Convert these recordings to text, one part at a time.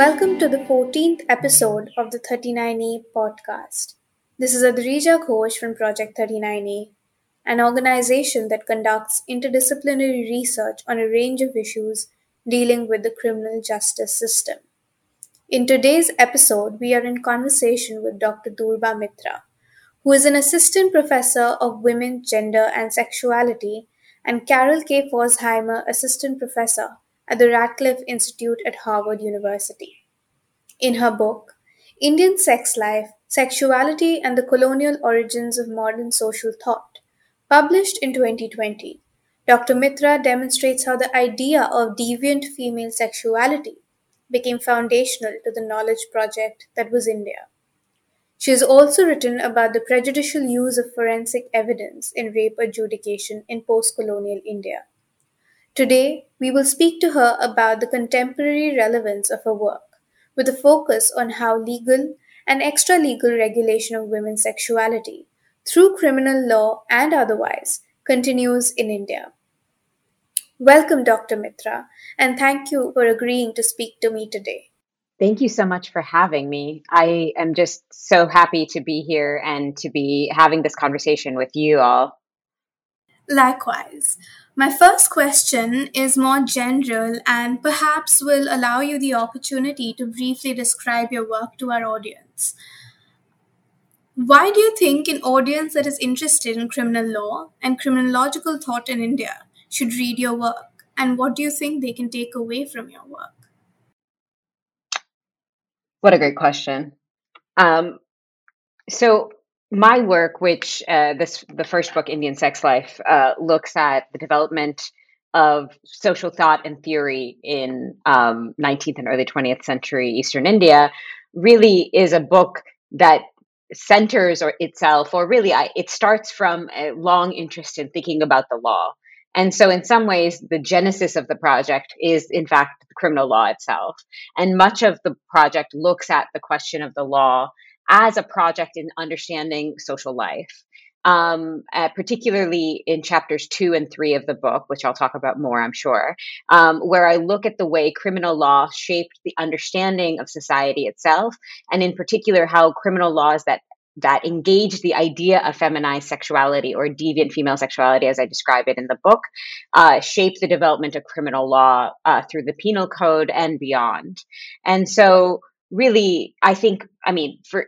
Welcome to the 14th episode of the 39A podcast. This is Adrija Ghosh from Project 39A, an organization that conducts interdisciplinary research on a range of issues dealing with the criminal justice system. In today's episode, we are in conversation with Dr. Durba Mitra, who is an assistant professor of women, gender, and sexuality, and Carol K. Pforzheimer assistant professor at the Radcliffe Institute at Harvard University. In her book, Indian Sex Life, Sexuality and the Colonial Origins of Modern Social Thought, published in 2020, Dr. Mitra demonstrates how the idea of deviant female sexuality became foundational to the knowledge project that was India. She has also written about the prejudicial use of forensic evidence in rape adjudication in post colonial India. Today, we will speak to her about the contemporary relevance of her work, with a focus on how legal and extra legal regulation of women's sexuality, through criminal law and otherwise, continues in India. Welcome, Dr. Mitra, and thank you for agreeing to speak to me today. Thank you so much for having me. I am just so happy to be here and to be having this conversation with you all. Likewise. My first question is more general and perhaps will allow you the opportunity to briefly describe your work to our audience. Why do you think an audience that is interested in criminal law and criminological thought in India should read your work? And what do you think they can take away from your work? What a great question. Um, so, my work, which uh, this the first book, Indian Sex Life, uh, looks at the development of social thought and theory in um, 19th and early 20th century Eastern India, really is a book that centers or itself, or really, I, it starts from a long interest in thinking about the law. And so, in some ways, the genesis of the project is, in fact, the criminal law itself. And much of the project looks at the question of the law as a project in understanding social life. Um, uh, particularly in chapters two and three of the book, which I'll talk about more, I'm sure, um, where I look at the way criminal law shaped the understanding of society itself, and in particular, how criminal laws that that engage the idea of feminized sexuality or deviant female sexuality, as I describe it in the book, uh, shape the development of criminal law uh, through the penal code and beyond. And so, really, I think, I mean, for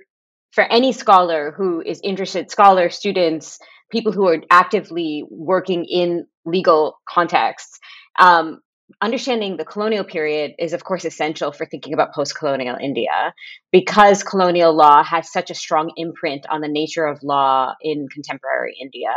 for any scholar who is interested, scholar, students, people who are actively working in legal contexts, um, understanding the colonial period is, of course, essential for thinking about post colonial India because colonial law has such a strong imprint on the nature of law in contemporary India.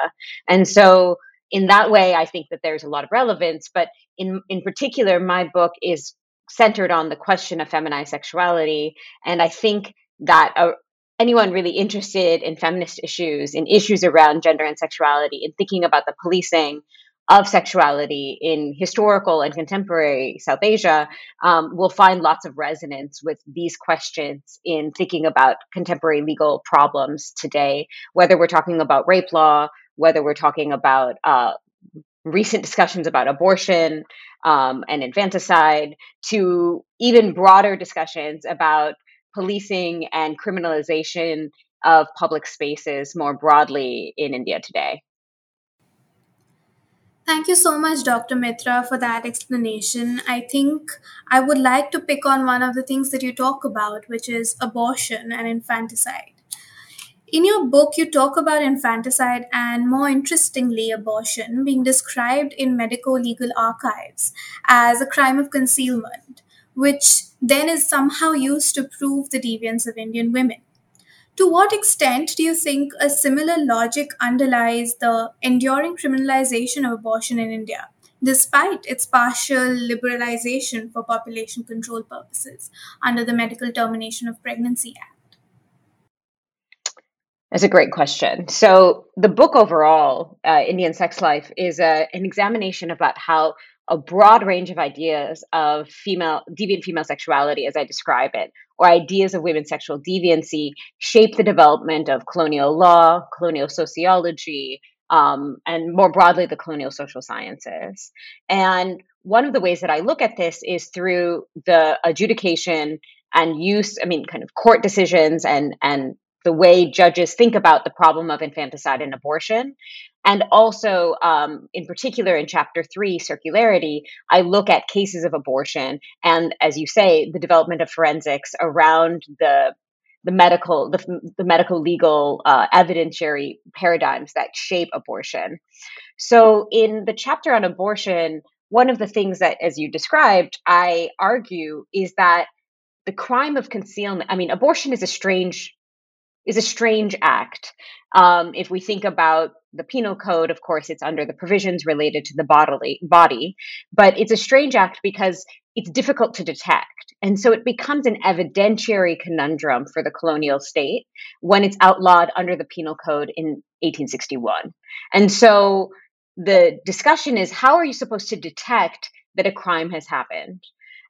And so, in that way, I think that there's a lot of relevance. But in, in particular, my book is centered on the question of feminized sexuality. And I think that uh, anyone really interested in feminist issues, in issues around gender and sexuality, in thinking about the policing of sexuality in historical and contemporary South Asia um, will find lots of resonance with these questions in thinking about contemporary legal problems today, whether we're talking about rape law, whether we're talking about uh, recent discussions about abortion um, and infanticide, to even broader discussions about policing and criminalization of public spaces more broadly in India today. Thank you so much, Dr. Mitra, for that explanation. I think I would like to pick on one of the things that you talk about, which is abortion and infanticide. In your book, you talk about infanticide and, more interestingly, abortion being described in medico legal archives as a crime of concealment, which then is somehow used to prove the deviance of Indian women. To what extent do you think a similar logic underlies the enduring criminalization of abortion in India, despite its partial liberalization for population control purposes under the Medical Termination of Pregnancy Act? That's a great question. So, the book overall, uh, Indian Sex Life, is a, an examination about how a broad range of ideas of female deviant female sexuality as i describe it or ideas of women's sexual deviancy shape the development of colonial law colonial sociology um, and more broadly the colonial social sciences. And one of the ways that I look at this is through the adjudication and use, I mean, kind of court decisions and and the way judges think about the problem of infanticide and abortion. And also, um, in particular, in chapter three, circularity, I look at cases of abortion and, as you say, the development of forensics around the the medical the, the medical legal uh, evidentiary paradigms that shape abortion. So, in the chapter on abortion, one of the things that, as you described, I argue is that the crime of concealment. I mean, abortion is a strange is a strange act. Um, if we think about the penal code, of course, it's under the provisions related to the bodily body, but it's a strange act because it's difficult to detect. And so it becomes an evidentiary conundrum for the colonial state when it's outlawed under the penal code in 1861. And so the discussion is how are you supposed to detect that a crime has happened?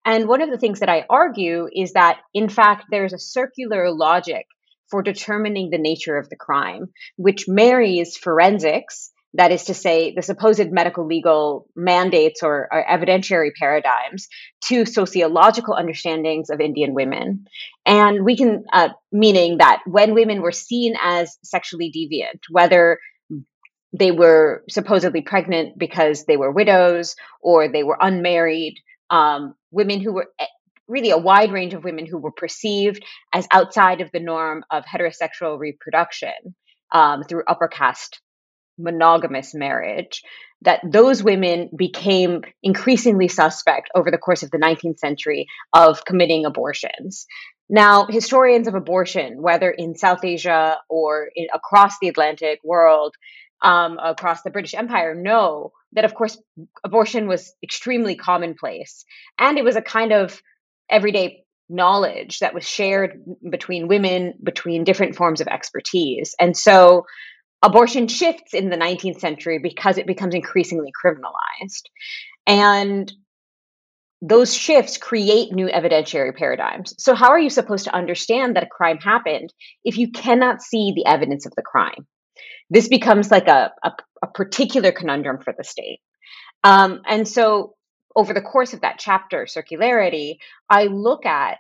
And one of the things that I argue is that, in fact, there's a circular logic for determining the nature of the crime, which marries forensics, that is to say, the supposed medical legal mandates or, or, evidentiary paradigms, to sociological understandings of Indian women. And we can, uh, meaning that when women were seen as sexually deviant, whether they were supposedly pregnant because they were widows or they were unmarried, um, women who were eh, really a wide range of women who were perceived as outside of the norm of heterosexual reproduction um, through upper caste monogamous marriage, that those women became increasingly suspect over the course of the 19th century of committing abortions. Now, historians of abortion, whether in South Asia or in, across the Atlantic world, um, across the British Empire, know that, of course, abortion was extremely commonplace. And it was a kind of everyday knowledge that was shared between women, between different forms of expertise. And so abortion shifts in the 19th century because it becomes increasingly criminalized. And those shifts create new evidentiary paradigms. So, how are you supposed to understand that a crime happened if you cannot see the evidence of the crime? This becomes like a, a, a particular conundrum for the state. Um, and so, over the course of that chapter, circularity, I look at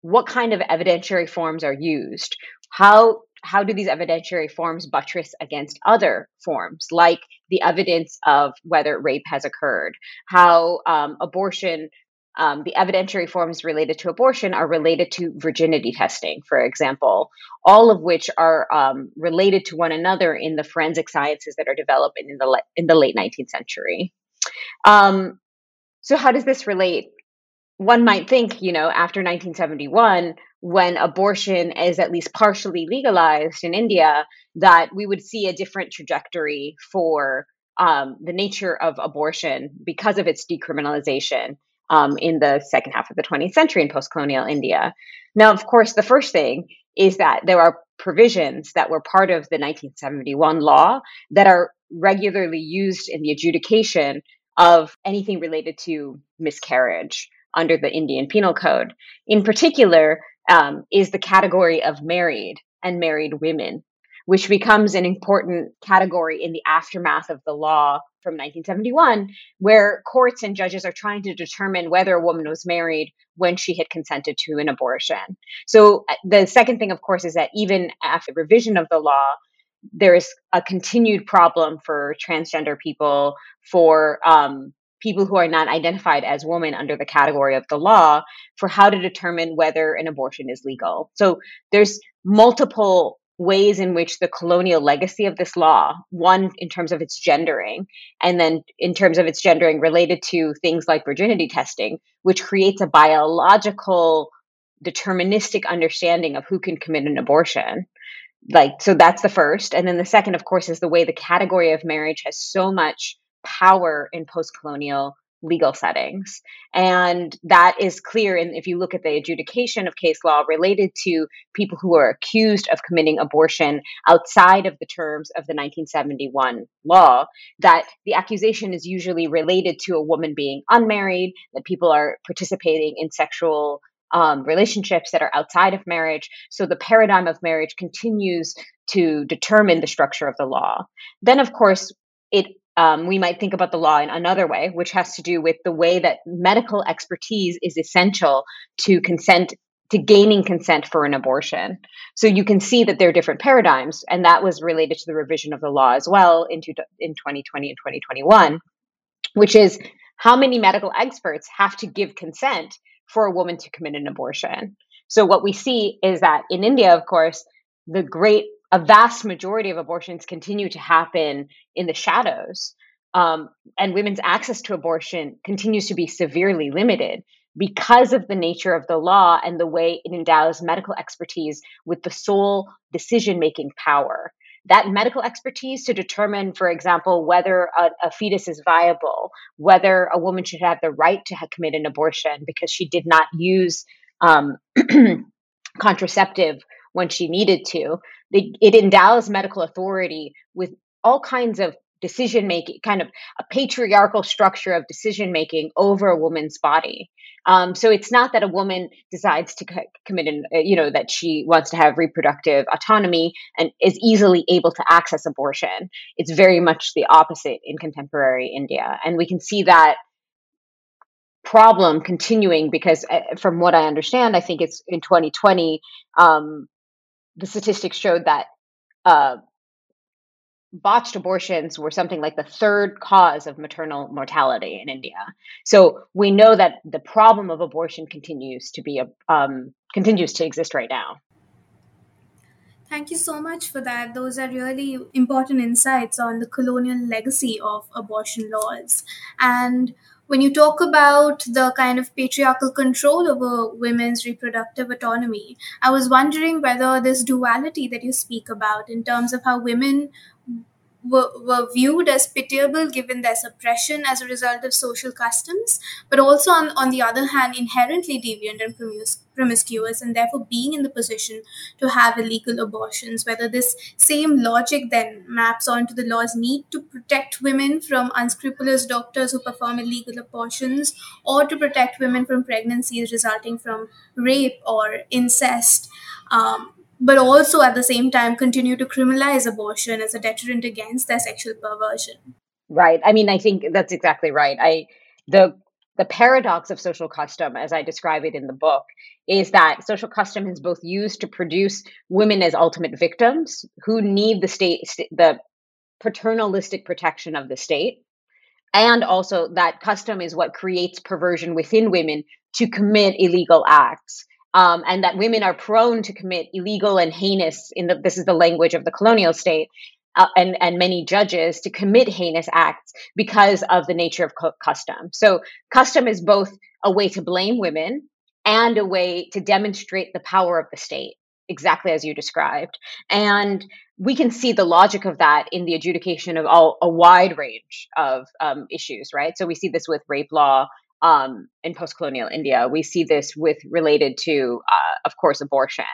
what kind of evidentiary forms are used. How how do these evidentiary forms buttress against other forms, like the evidence of whether rape has occurred? How um, abortion, um, the evidentiary forms related to abortion are related to virginity testing, for example, all of which are um, related to one another in the forensic sciences that are developing in the in the late 19th century. Um, so, how does this relate? One might think, you know, after 1971, when abortion is at least partially legalized in India, that we would see a different trajectory for um, the nature of abortion because of its decriminalization um, in the second half of the 20th century in post colonial India. Now, of course, the first thing is that there are provisions that were part of the 1971 law that are regularly used in the adjudication of anything related to miscarriage under the Indian Penal Code. In particular, um, is the category of married and married women, which becomes an important category in the aftermath of the law from 1971, where courts and judges are trying to determine whether a woman was married when she had consented to an abortion. So, uh, the second thing, of course, is that even after revision of the law, there is a continued problem for transgender people, for um, people who are not identified as women under the category of the law, for how to determine whether an abortion is legal. So there's multiple ways in which the colonial legacy of this law, one in terms of its gendering, and then in terms of its gendering related to things like virginity testing, which creates a biological deterministic understanding of who can commit an abortion like so that's the first and then the second of course is the way the category of marriage has so much power in post-colonial legal settings and that is clear and if you look at the adjudication of case law related to people who are accused of committing abortion outside of the terms of the 1971 law that the accusation is usually related to a woman being unmarried that people are participating in sexual um, relationships that are outside of marriage. So the paradigm of marriage continues to determine the structure of the law. Then, of course, it um, we might think about the law in another way, which has to do with the way that medical expertise is essential to consent to gaining consent for an abortion. So you can see that there are different paradigms, and that was related to the revision of the law as well in, in 2020 and 2021, which is how many medical experts have to give consent for a woman to commit an abortion. So what we see is that in India, of course, the great a vast majority of abortions continue to happen in the shadows. Um, and women's access to abortion continues to be severely limited because of the nature of the law and the way it endows medical expertise with the sole decision making power. That medical expertise to determine, for example, whether a, a, fetus is viable, whether a woman should have the right to commit an abortion because she did not use um, contraceptive when she needed to. It endows medical authority with all kinds of decision making, kind of a patriarchal structure of decision making over a woman's body. Um, so it's not that a woman decides to c- commit an, uh, you know, that she wants to have reproductive autonomy and is easily able to access abortion. It's very much the opposite in contemporary India. And we can see that problem continuing because uh, from what I understand, I think it's in 2020, um, the statistics showed that uh, botched abortions were something like the third cause of maternal mortality in India. So we know that the problem of abortion continues to be a um, continues to exist right now. Thank you so much for that. Those are really important insights on the colonial legacy of abortion laws. And when you talk about the kind of patriarchal control over women's reproductive autonomy, I was wondering whether this duality that you speak about in terms of how women were, were viewed as pitiable given their suppression as a result of social customs, but also, on, on the other hand, inherently deviant and promis- promiscuous, and therefore being in the position to have illegal abortions. Whether this same logic then maps onto the law's need to protect women from unscrupulous doctors who perform illegal abortions, or to protect women from pregnancies resulting from rape or incest. Um, but also at the same time continue to criminalize abortion as a deterrent against their sexual perversion. Right. I mean, I think that's exactly right. I the the paradox of social custom, as I describe it in the book, is that social custom is both used to produce women as ultimate victims who need the state, the paternalistic protection of the state, and also that custom is what creates perversion within women to commit illegal acts um, and that women are prone to commit illegal and heinous in the this is the language of the colonial state uh, and and many judges to commit heinous acts because of the nature of custom. So custom is both a way to blame women and a way to demonstrate the power of the state exactly as you described. And we can see the logic of that in the adjudication of all a wide range of um, issues right? So we see this with rape law um, in post-colonial India. We see this with related to, uh, of course, abortion.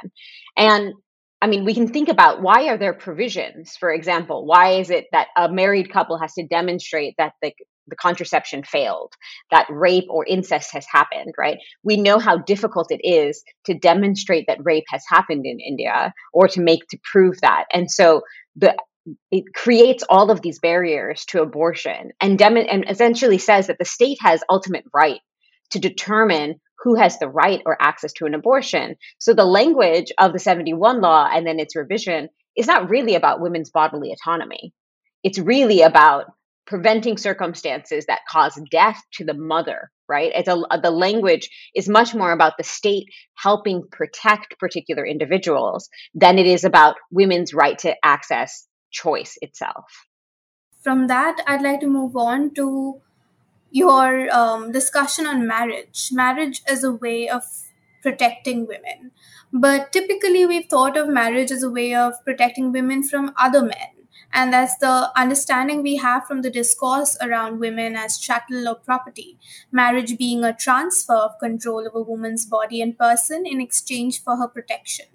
And I mean, we can think about why are there provisions? For example, why is it that a married couple has to demonstrate that the the contraception failed, that rape or incest has happened, right? We know how difficult it is to demonstrate that rape has happened in India or to make to prove that. And so the it creates all of these barriers to abortion and, dem- and essentially says that the state has ultimate right to determine who has the right or access to an abortion. So the language of the 71 law and then its revision is not really about women's bodily autonomy. It's really about preventing circumstances that cause death to the mother, right? It's a, the language is much more about the state helping protect particular individuals than it is about women's right to access choice itself. From that, I'd like to move on to your um, discussion on marriage. Marriage is a way of protecting women. But typically, we've thought of marriage as a way of protecting women from other men. And that's the understanding we have from the discourse around women as chattel or property, marriage being a transfer of control of a woman's body and person in exchange for her protection.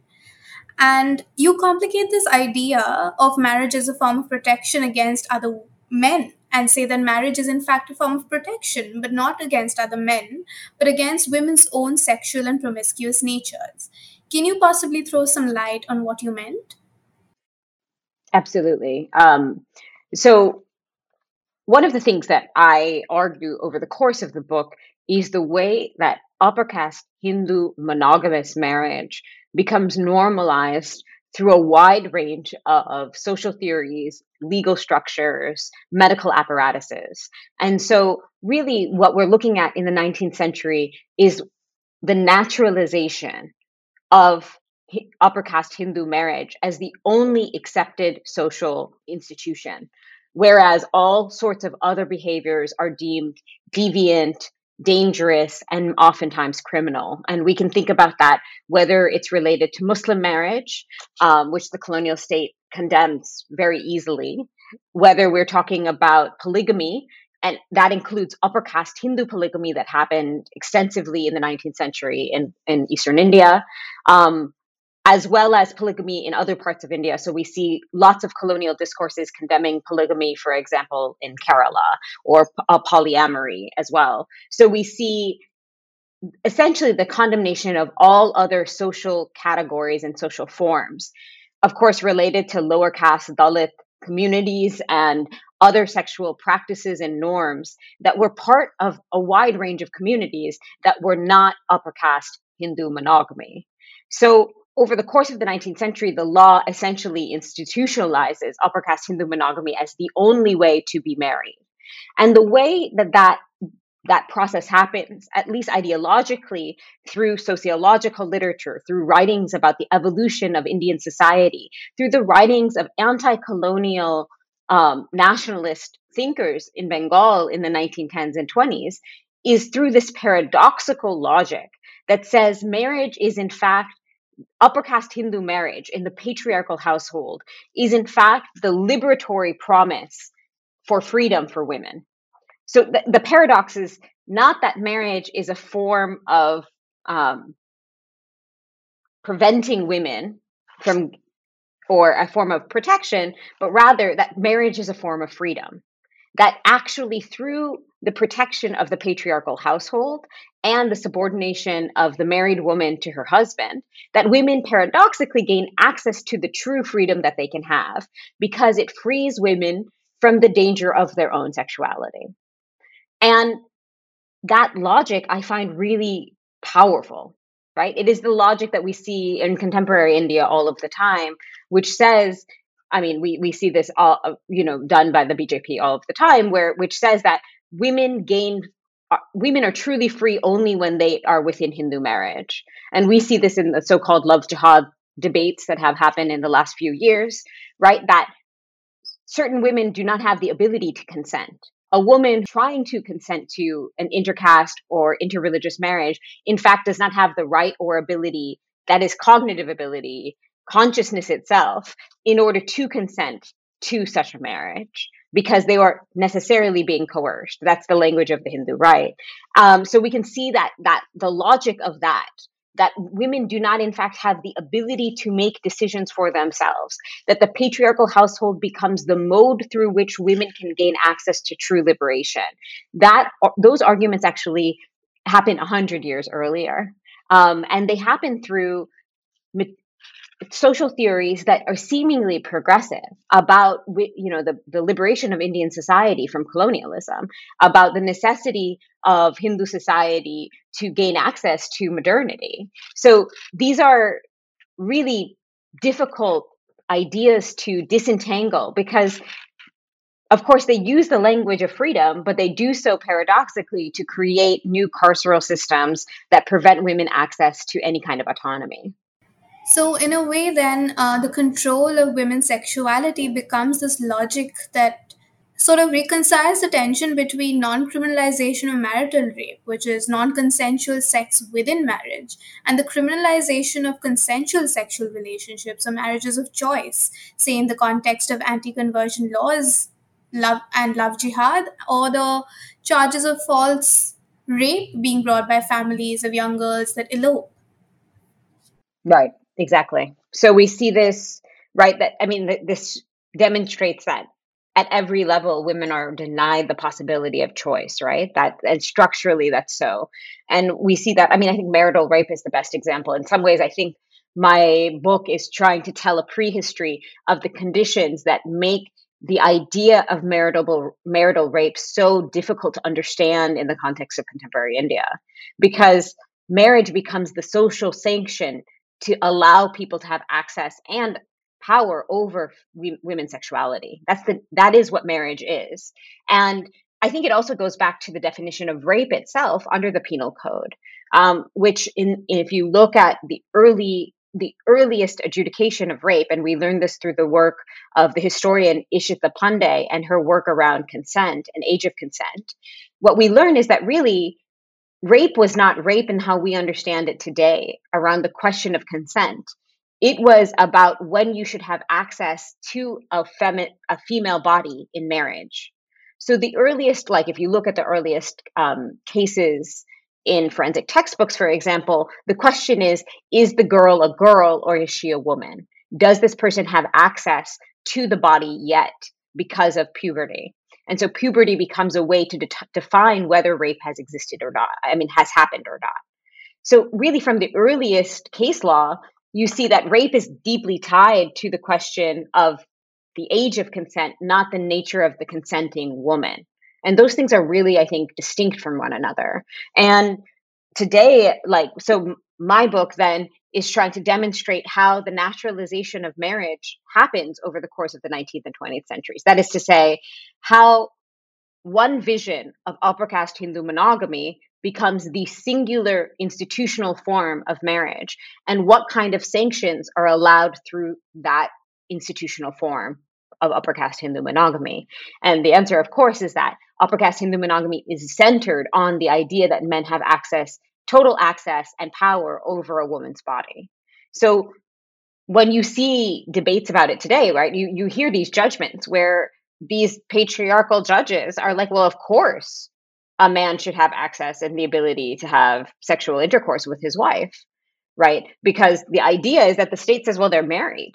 And you complicate this idea of marriage as a form of protection against other men and say that marriage is in fact a form of protection, but not against other men, but against women's own sexual and promiscuous natures. Can you possibly throw some light on what you meant? Absolutely. Um, so, one of the things that I argue over the course of the book is the way that upper caste Hindu monogamous marriage becomes normalized through a wide range of social theories, legal structures, medical apparatuses. And so, really, what we're looking at in the 19th century is the naturalization of upper caste Hindu marriage as the only accepted social institution, whereas all sorts of other behaviors are deemed deviant, dangerous, and oftentimes criminal. And we can think about that whether it's related to Muslim marriage, um, which the colonial state condemns very easily, whether we're talking about polygamy, and that includes upper caste Hindu polygamy that happened extensively in the 19th century in, in Eastern India, um, as well as polygamy in other parts of India. So we see lots of colonial discourses condemning polygamy, for example, in Kerala, or uh, polyamory as well. So we see essentially the condemnation of all other social categories and social forms. Of course, related to lower caste Dalit communities and other sexual practices and norms that were part of a wide range of communities that were not upper caste Hindu monogamy. So, over the course of the 19th century, the law essentially institutionalizes upper caste Hindu monogamy as the only way to be married. And the way that that that process happens, at least ideologically, through sociological literature, through writings about the evolution of Indian society, through the writings of anti colonial um, nationalist thinkers in Bengal in the 1910s and 20s, is through this paradoxical logic that says marriage is, in fact, upper caste Hindu marriage in the patriarchal household is, in fact, the liberatory promise for freedom for women so the, the paradox is not that marriage is a form of um, preventing women from or a form of protection, but rather that marriage is a form of freedom. That actually, through the protection of the patriarchal household and the subordination of the married woman to her husband, that women paradoxically gain access to the true freedom that they can have because it frees women from the danger of their own sexuality. And that logic I find really powerful, right? It is the logic that we see in contemporary India all of the time, which says, I mean, we, we see this all, uh, you know, done by the BJP all of the time, where which says that women gain uh, women are truly free only when they are within Hindu marriage. And we see this in the so called love jihad debates that have happened in the last few years, right? That certain women do not have the ability to consent a woman trying to consent to an intercaste or interreligious marriage, in fact, does not have the right or ability that is cognitive ability, consciousness itself, in order to consent to such a marriage because they are necessarily being coerced. That's the language of the Hindu right. Um, so we can see that that the logic of that that women do not, in fact, have the ability to make decisions for themselves, that the patriarchal household becomes the mode through which women can gain access to true liberation. That those arguments actually happen 100 years earlier. Um, and they happen through social theories that are seemingly progressive about you know the, the liberation of indian society from colonialism about the necessity of hindu society to gain access to modernity. So these are really difficult ideas to disentangle because of course they use the language of freedom but they do so paradoxically to create new carceral systems that prevent women access to any kind of autonomy so, in a way, then uh, the control of women's sexuality becomes this logic that sort of reconciles the tension between non criminalization of marital rape, which is non consensual sex within marriage, and the criminalization of consensual sexual relationships or marriages of choice, say in the context of anti conversion laws love and love jihad, or the charges of false rape being brought by families of young girls that elope. Right. Exactly. So we see this, right? That I mean, this demonstrates that at every level, women are denied the possibility of choice, right? That and structurally, that's so. And we see that. I mean, I think marital rape is the best example. In some ways, I think my book is trying to tell a prehistory of the conditions that make the idea of marital marital rape so difficult to understand in the context of contemporary India because marriage becomes the social sanction to allow people to have access and power over women's sexuality that's the that is what marriage is and i think it also goes back to the definition of rape itself under the penal code um, which in if you look at the early the earliest adjudication of rape, and we learned this through the work of the historian Ishita Pande and her work around consent and age of consent. What we learn is that really rape was not rape in how we understand it today around the question of consent. It was about when you should have access to a, femi- a female body in marriage. So the earliest, like if you look at the earliest um, cases in forensic textbooks, for example, the question is Is the girl a girl or is she a woman? Does this person have access to the body yet because of puberty? And so puberty becomes a way to de- define whether rape has existed or not, I mean, has happened or not. So, really, from the earliest case law, you see that rape is deeply tied to the question of the age of consent, not the nature of the consenting woman. And those things are really, I think, distinct from one another. And today, like, so my book then is trying to demonstrate how the naturalization of marriage happens over the course of the 19th and 20th centuries. That is to say, how one vision of upper caste Hindu monogamy becomes the singular institutional form of marriage, and what kind of sanctions are allowed through that institutional form of upper caste Hindu monogamy? And the answer, of course, is that upper caste Hindu monogamy is centered on the idea that men have access, total access, and power over a woman's body. So when you see debates about it today, right, you, you hear these judgments where these patriarchal judges are like, well, of course, a man should have access and the ability to have sexual intercourse with his wife, right? Because the idea is that the state says, well, they're married.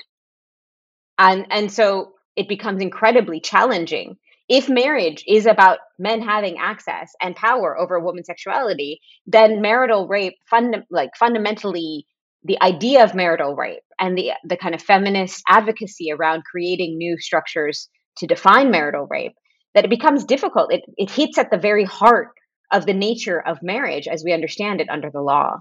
And and so it becomes incredibly challenging if marriage is about men having access and power over a woman's sexuality, then marital rape, fund, like fundamentally, the idea of marital rape and the the kind of feminist advocacy around creating new structures to define marital rape, that it becomes difficult. It it hits at the very heart of the nature of marriage as we understand it under the law.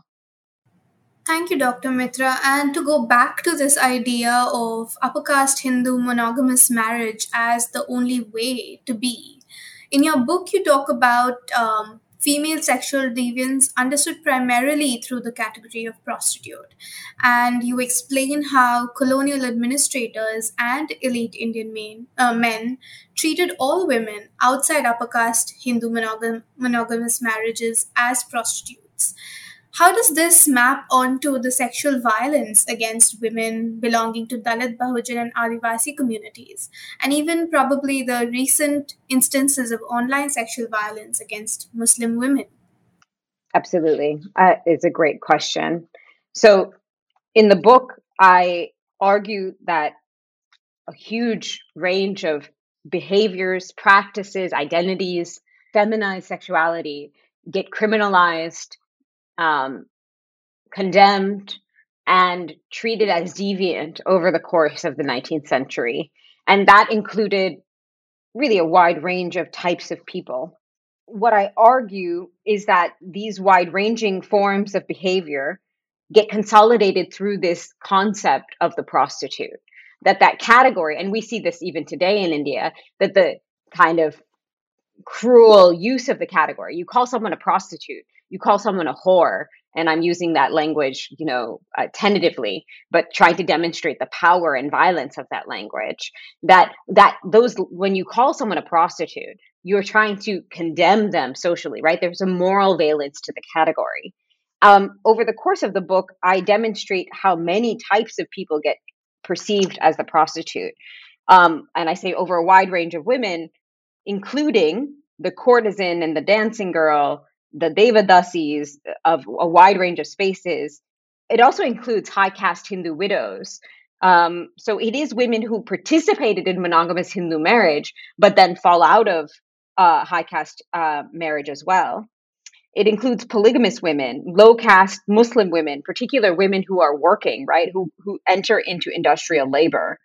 Thank you, Dr. Mitra. And to go back to this idea of upper caste Hindu monogamous marriage as the only way to be, in your book, you talk about um, female sexual deviance understood primarily through the category of prostitute. And you explain how colonial administrators and elite Indian men, uh, men treated all women outside upper caste Hindu monogam- monogamous marriages as prostitutes. How does this map onto the sexual violence against women belonging to Dalit, Bahujan, and Adivasi communities, and even probably the recent instances of online sexual violence against Muslim women? Absolutely. Uh, it's a great question. So, in the book, I argue that a huge range of behaviors, practices, identities, feminized sexuality get criminalized um, condemned and treated as deviant over the course of the 19th century. And that included really a wide range of types of people. What I argue is that these wide ranging forms of behavior get consolidated through this concept of the prostitute that that category and we see this even today in india that the kind of cruel use of the category you call someone a prostitute you call someone a whore and i'm using that language you know uh, tentatively but trying to demonstrate the power and violence of that language that that those when you call someone a prostitute you're trying to condemn them socially right? There's a moral valence to the category. Um, over the course of the book i demonstrate how many types of people get perceived as the prostitute. Um, and i say over a wide range of women including the courtesan and the dancing girl the Devadasis of a wide range of spaces. It also includes high caste Hindu widows. Um, so it is women who participated in monogamous Hindu marriage, but then fall out of uh, high caste uh, marriage as well. It includes polygamous women, low caste Muslim women, particular women who are working, right, who, who enter into industrial labor,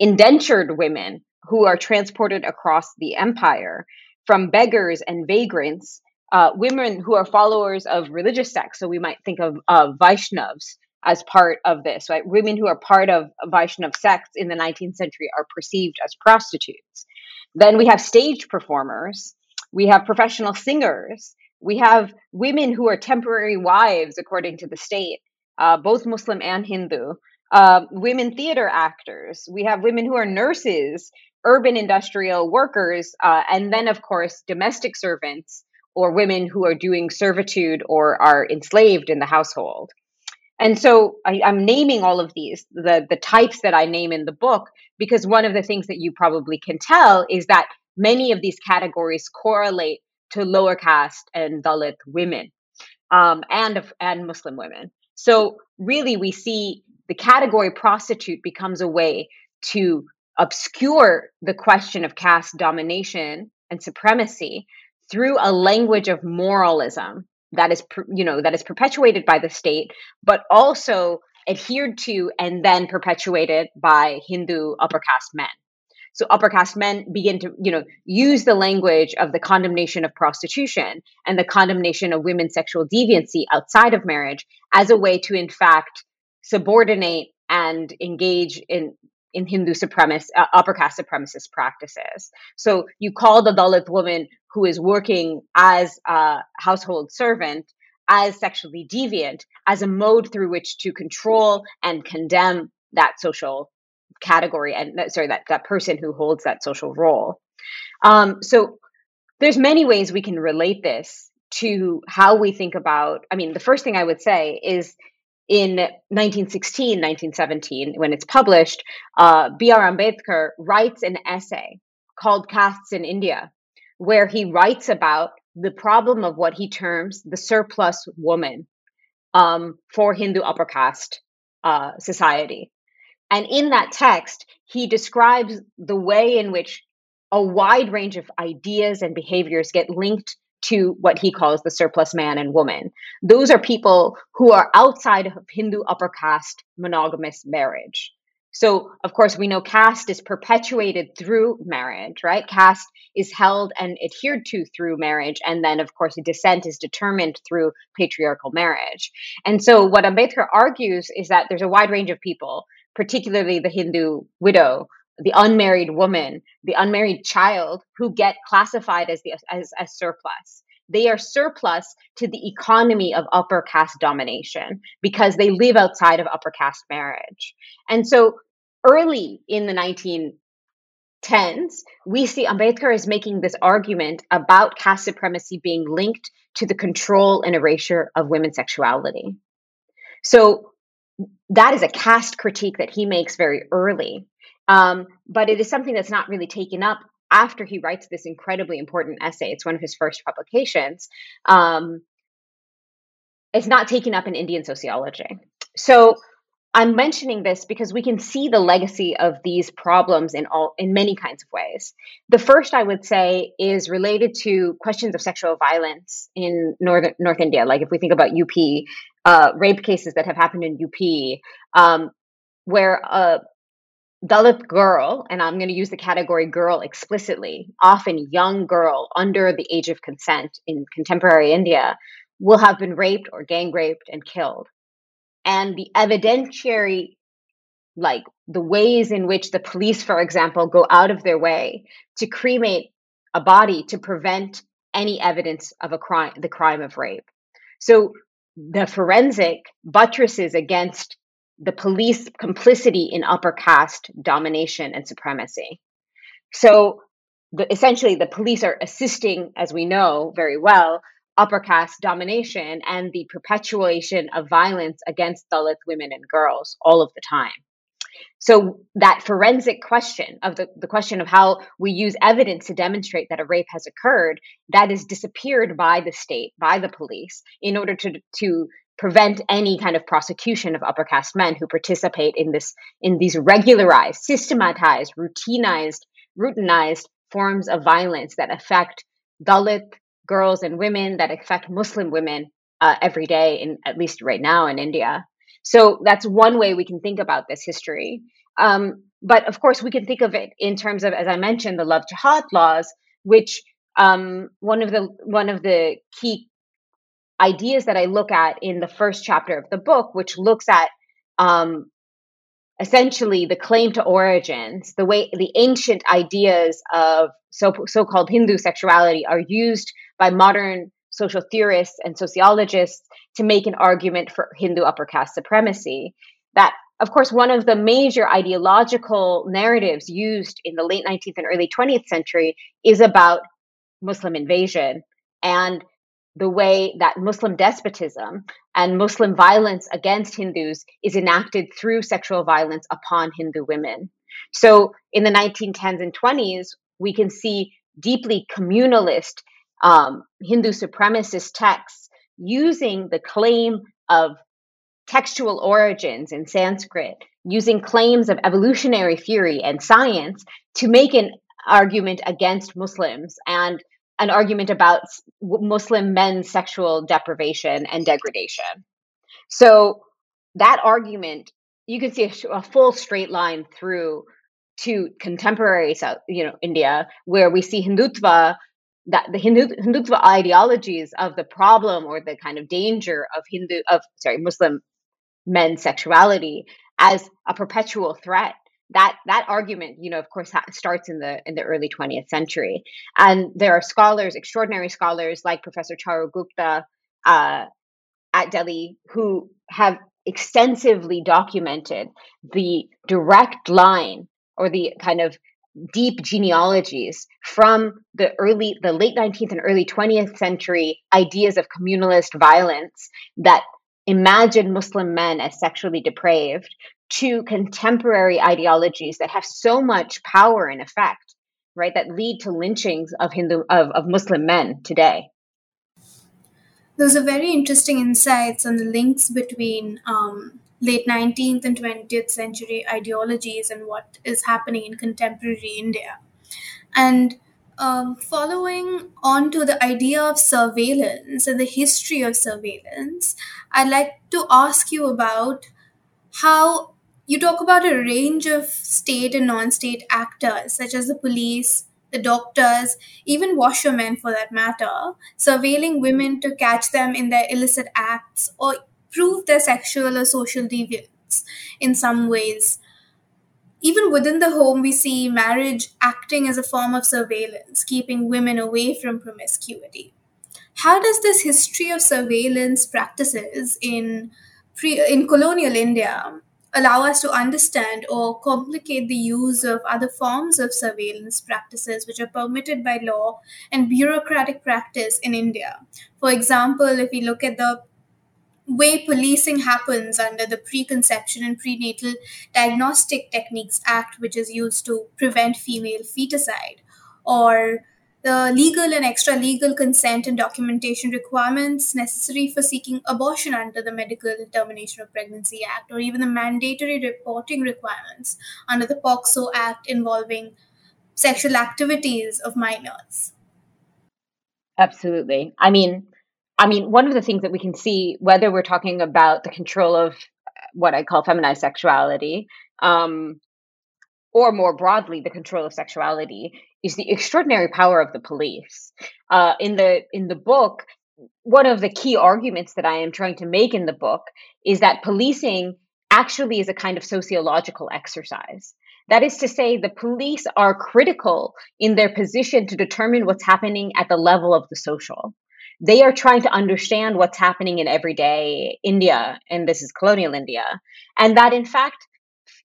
indentured women who are transported across the empire, from beggars and vagrants, uh, women who are followers of religious sects. So we might think of uh, Vaishnavas as part of this, right? Women who are part of Vaishnav sects in the 19th century are perceived as prostitutes. Then we have stage performers, we have professional singers, we have women who are temporary wives, according to the state, uh, both Muslim and Hindu. Uh, women theater actors. We have women who are nurses, urban industrial workers, uh, and then, of course, domestic servants or women who are doing servitude or are enslaved in the household. And so I, am naming all of these, the, the types that I name in the book, because one of the things that you probably can tell is that many of these categories correlate to lower caste and Dalit women um, and, and Muslim women. So really, we see the category prostitute becomes a way to obscure the question of caste domination and supremacy through a language of moralism that is you know that is perpetuated by the state but also adhered to and then perpetuated by hindu upper caste men. So upper caste men begin to you know use the language of the condemnation of prostitution and the condemnation of women's sexual deviancy outside of marriage as a way to in fact subordinate and engage in in Hindu supremacist, uh, upper caste supremacist practices. So you call the Dalit woman who is working as a household servant as sexually deviant as a mode through which to control and condemn that social category and sorry that that person who holds that social role um, so there's many ways we can relate this to how we think about i mean the first thing i would say is in 1916 1917 when it's published uh, br ambedkar writes an essay called castes in india where he writes about the problem of what he terms the surplus woman um, for hindu upper caste uh, society. And in that text he describes the way in which a wide range of ideas and behaviors get linked to what he calls the surplus man and woman. Those are people who are outside of Hindu upper caste monogamous marriage. So, of course, we know caste is perpetuated through marriage, right? Caste is held and adhered to through marriage. And then, of course, descent is determined through patriarchal marriage. And so, what Ambedkar argues is that there's a wide range of people, particularly the Hindu widow, the unmarried woman, the unmarried child who get classified as the as, as surplus. They are surplus to the economy of upper caste domination because they live outside of upper caste marriage. And so early in the 1910s, we see Ambedkar is making this argument about caste supremacy being linked to the control and erasure of women's sexuality. So that is a caste critique that he makes very early. Um, but it is something that's not really taken up after he writes this incredibly important essay. It's one of his first publications. Um, it's not taken up in Indian sociology. So I'm mentioning this because we can see the legacy of these problems in all in many kinds of ways. The first I would say is related to questions of sexual violence in northern North India. Like if we think about UP, uh, rape cases that have happened in UP, um, where a Dalit girl, and I'm going to use the category girl explicitly, often young girl under the age of consent in contemporary India, will have been raped or gang raped and killed. And the evidentiary, like the ways in which the police, for example, go out of their way to cremate a body to prevent any evidence of a crime, the crime of rape. So the forensic buttresses against the police complicity in upper caste domination and supremacy. So the, essentially, the police are assisting, as we know very well, upper caste domination and the perpetuation of violence against Dalit women and girls all of the time. So that forensic question of the, the question of how we use evidence to demonstrate that a rape has occurred, that is disappeared by the state, by the police, in order to, to prevent any kind of prosecution of upper caste men who participate in this in these regularized, systematized, routinized, routinized forms of violence that affect Dalit girls and women that affect Muslim women uh, every day, in at least right now in India. So that's one way we can think about this history. Um, but of course, we can think of it in terms of, as I mentioned, the love jihad laws, which um, one of the one of the key ideas that I look at in the first chapter of the book, which looks at um, essentially the claim to origins, the way the ancient ideas of so so-called Hindu sexuality are used by modern social theorists and sociologists to make an argument for Hindu upper caste supremacy. That, of course, one of the major ideological narratives used in the late 19th and early 20th century is about Muslim invasion and the way that Muslim despotism and Muslim violence against Hindus is enacted through sexual violence upon Hindu women. So in the 1910s and 20s, we can see deeply communalist um, Hindu supremacist texts using the claim of textual origins in Sanskrit, using claims of evolutionary theory and science to make an argument against Muslims and an argument about Muslim men's sexual deprivation and degradation. So that argument, you can see a, a full straight line through to contemporary South, you know, India, where we see Hindutva, that the Hindu, Hindutva ideologies of the problem or the kind of danger of Hindu of sorry Muslim men's sexuality as a perpetual threat that that argument you know of course starts in the in the early 20th century. And there are scholars extraordinary scholars like professor charu gupta uh, at delhi who have extensively documented the direct line or the kind of deep genealogies from the early the late 19th and early 20th century ideas of communalist violence that imagine muslim men as sexually depraved to contemporary ideologies that have so much power and effect, right? That lead to lynchings of Hindu of, of Muslim men today. Those are very interesting insights on the links between um, late 19th and 20th century ideologies and what is happening in contemporary India. And um, following on to the idea of surveillance and the history of surveillance, I'd like to ask you about how you talk about a range of state and non state actors, such as the police, the doctors, even washermen for that matter, surveilling women to catch them in their illicit acts or prove their sexual or social deviance in some ways. Even within the home, we see marriage acting as a form of surveillance, keeping women away from promiscuity. How does this history of surveillance practices in pre, in colonial India allow us to understand or complicate the use of other forms of surveillance practices which are permitted by law and bureaucratic practice in India. For example, if we look at the way policing happens under the Preconception and Prenatal Diagnostic Techniques Act, which is used to prevent female feticide, or the legal and extra legal consent and documentation requirements necessary for seeking abortion under the Medical Termination of Pregnancy Act, or even the mandatory reporting requirements under the POCSO Act involving sexual activities of minors. Absolutely. I mean, I mean, one of the things that we can see, whether we're talking about the control of what I call feminized sexuality, um, or more broadly, the control of sexuality, is the extraordinary power of the police. Uh, in the in the book, one of the key arguments that I am trying to make in the book is that policing actually is a kind of sociological exercise. That is to say, the police are critical in their position to determine what's happening at the level of the social. They are trying to understand what's happening in everyday India, and this is colonial India, and that in fact,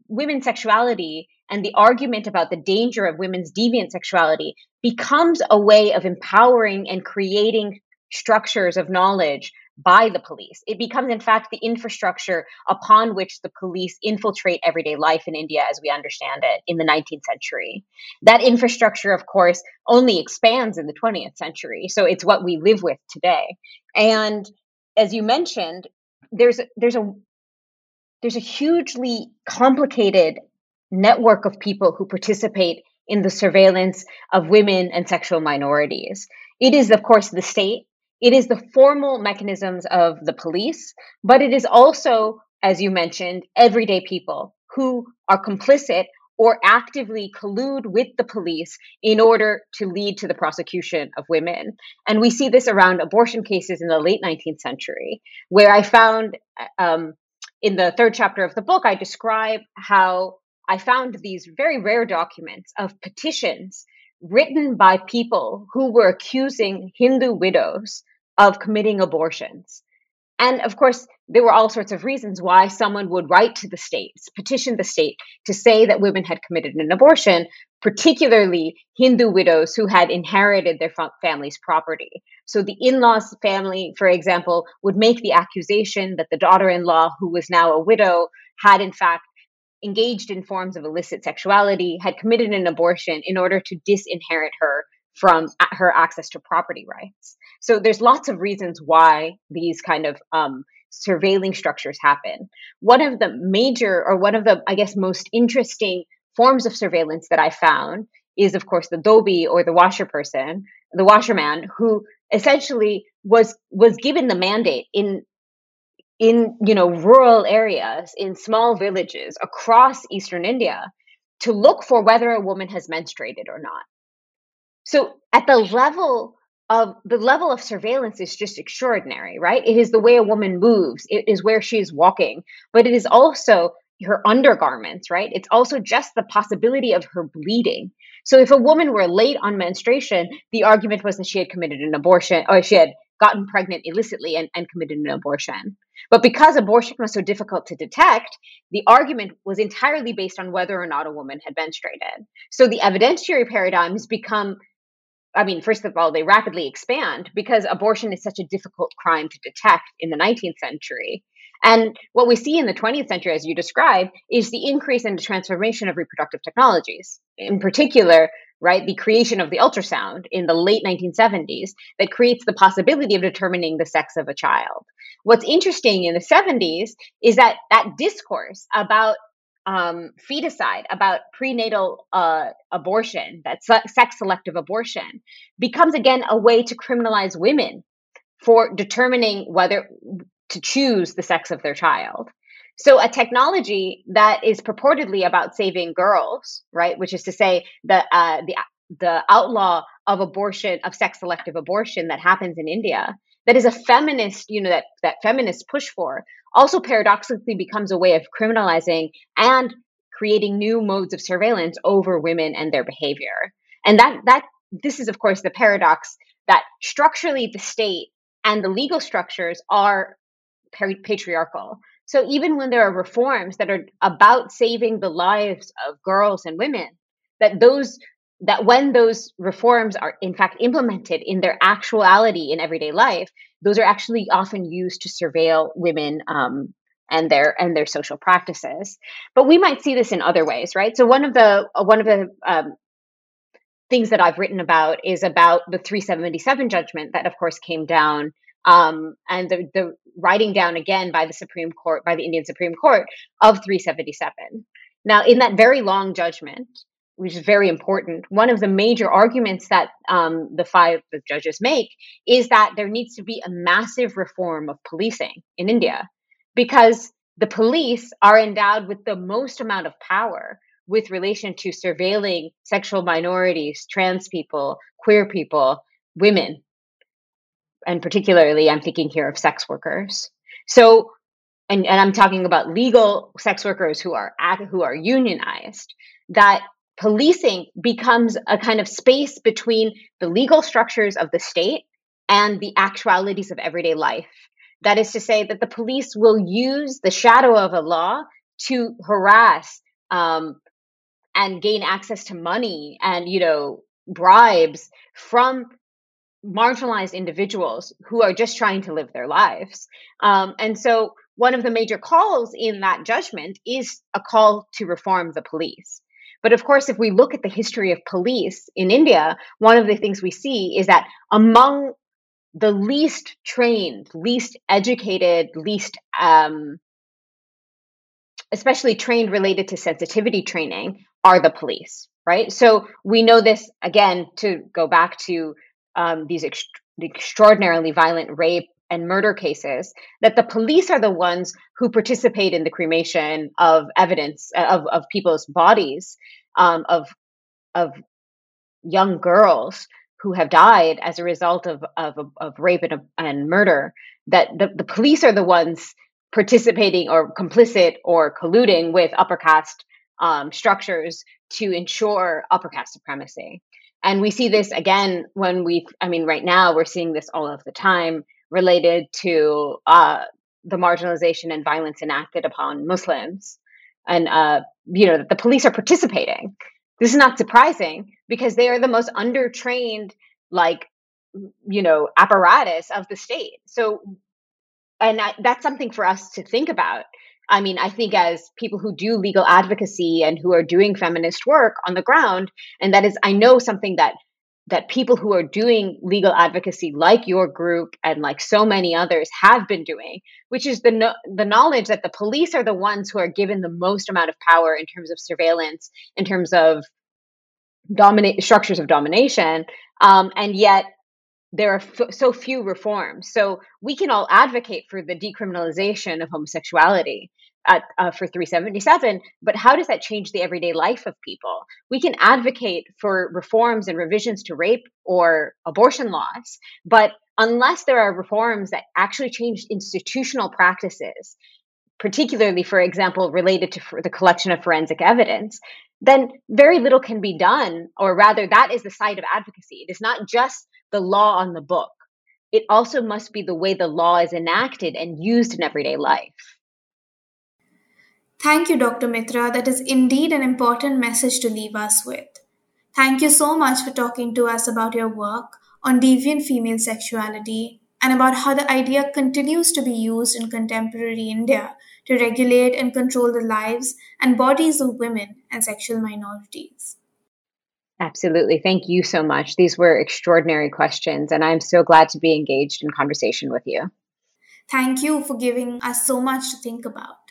women's sexuality and the argument about the danger of women's deviant sexuality becomes a way of empowering and creating structures of knowledge by the police. It becomes, in fact, the infrastructure upon which the police infiltrate everyday life in India as we understand it in the 19th century. That infrastructure, of course, only expands in the 20th century. So it's what we live with today. And as you mentioned, there's there's a there's a hugely complicated network of people who participate in the surveillance of women and sexual minorities. It is, of course, the state. It is the formal mechanisms of the police, but it is also, as you mentioned, everyday people who are complicit or actively collude with the police in order to lead to the prosecution of women. And we see this around abortion cases in the late 19th century, where I found um, in the third chapter of the book, I describe how I found these very rare documents of petitions written by people who were accusing Hindu widows of committing abortions. And of course, there were all sorts of reasons why someone would write to the states, petition the state to say that women had committed an abortion, particularly Hindu widows who had inherited their family's property. So the in law's family, for example, would make the accusation that the daughter in law, who was now a widow, had in fact engaged in forms of illicit sexuality, had committed an abortion in order to disinherit her from her access to property rights. So there's lots of reasons why these kind of um, surveilling structures happen. One of the major, or one of the, I guess, most interesting forms of surveillance that I found is, of course, the dhobi or the washer person, the washerman, who essentially was was given the mandate in in you know rural areas in small villages across eastern india to look for whether a woman has menstruated or not so at the level of the level of surveillance is just extraordinary, right? It is the way a woman moves, it is where she's walking, but it is also her undergarments, right? It's also just the possibility of her bleeding. So if a woman were late on menstruation, the argument was that she had committed an abortion or she had gotten pregnant illicitly and, and committed an abortion. But because abortion was so difficult to detect, the argument was entirely based on whether or not a woman had menstruated. So the evidentiary paradigms become I mean, first of all, they rapidly expand because abortion is such a difficult crime to detect in the 19th century. And what we see in the 20th century, as you describe, is the increase in the transformation of reproductive technologies. In particular, right, the creation of the ultrasound in the late 1970s that creates the possibility of determining the sex of a child. What's interesting in the 70s is that that discourse about um, feticide, about prenatal uh, abortion, that sex selective abortion, becomes again a way to criminalize women for determining whether to choose the sex of their child. So, a technology that is purportedly about saving girls, right, which is to say the uh, the the outlaw of abortion of sex selective abortion that happens in India, that is a feminist, you know, that that feminists push for, also paradoxically becomes a way of criminalizing and creating new modes of surveillance over women and their behavior. And that that this is of course the paradox that structurally the state and the legal structures are patriarchal. So even when there are reforms that are about saving the lives of girls and women, that those that when those reforms are in fact implemented in their actuality in everyday life, those are actually often used to surveil women um, and their and their social practices. But we might see this in other ways, right? So one of the uh, one of the um, things that I've written about is about the 377 judgment that, of course, came down. Um, and the, the writing down again by the Supreme Court, by the Indian Supreme Court of 377. Now, in that very long judgment, which is very important. One of the major arguments that um, the five judges make is that there needs to be a massive reform of policing in India because the police are endowed with the most amount of power with relation to surveilling sexual minorities, trans people, queer people, women. And particularly, I'm thinking here of sex workers. So, and, and I'm talking about legal sex workers who are who are unionized. That policing becomes a kind of space between the legal structures of the state and the actualities of everyday life. That is to say, that the police will use the shadow of a law to harass um, and gain access to money and, you know, bribes from marginalized individuals who are just trying to live their lives. Um, and so, one of the major calls in that judgment is a call to reform the police. But of course, if we look at the history of police in India, one of the things we see is that among the least trained, least educated, least um, especially trained related to sensitivity training are the police, right? So we know this again to go back to um, these ext- extraordinarily violent rape and murder cases that the police are the ones who participate in the cremation of evidence uh, of, of people's bodies um, of of young girls who have died as a result of of, of rape and, and murder that the, the police are the ones participating or complicit or colluding with upper caste um, structures to ensure upper caste supremacy. And we see this again when we i mean right now we're seeing this all of the time related to uh, the marginalization and violence enacted upon Muslims. And, uh, you know, that the police are participating. This is not surprising because they are the most undertrained, like, you know, apparatus of the state. So, and that's something for us to think about. I mean, I think as people who do legal advocacy and who are doing feminist work on the ground, and that is, I know something that that people who are doing legal advocacy like your group and like so many others have been doing which is the no- the knowledge that the police are the ones who are given the most amount of power in terms of surveillance in terms of dominate structures of domination um, and yet there are f- so few reforms. So we can all advocate for the decriminalization of homosexuality at, uh, for 377 but how does that change the everyday life of people? We can advocate for reforms and revisions to rape or abortion laws but unless there are reforms that actually change institutional practices particularly for example related to the collection of forensic evidence then very little can be done or rather that is the side of advocacy. It is not just the law on the book. It also must be the way the law is enacted and used in everyday life Thank you, Dr. Mitra. That is indeed an important message to leave us with. Thank you so much for talking to us about your work on deviant female sexuality and about how the idea continues to be used in contemporary India to regulate and control the lives and bodies of women and sexual minorities. Absolutely. Thank you so much. These were extraordinary questions, and I'm so glad to be engaged in conversation with you. Thank you for giving us so much to think about.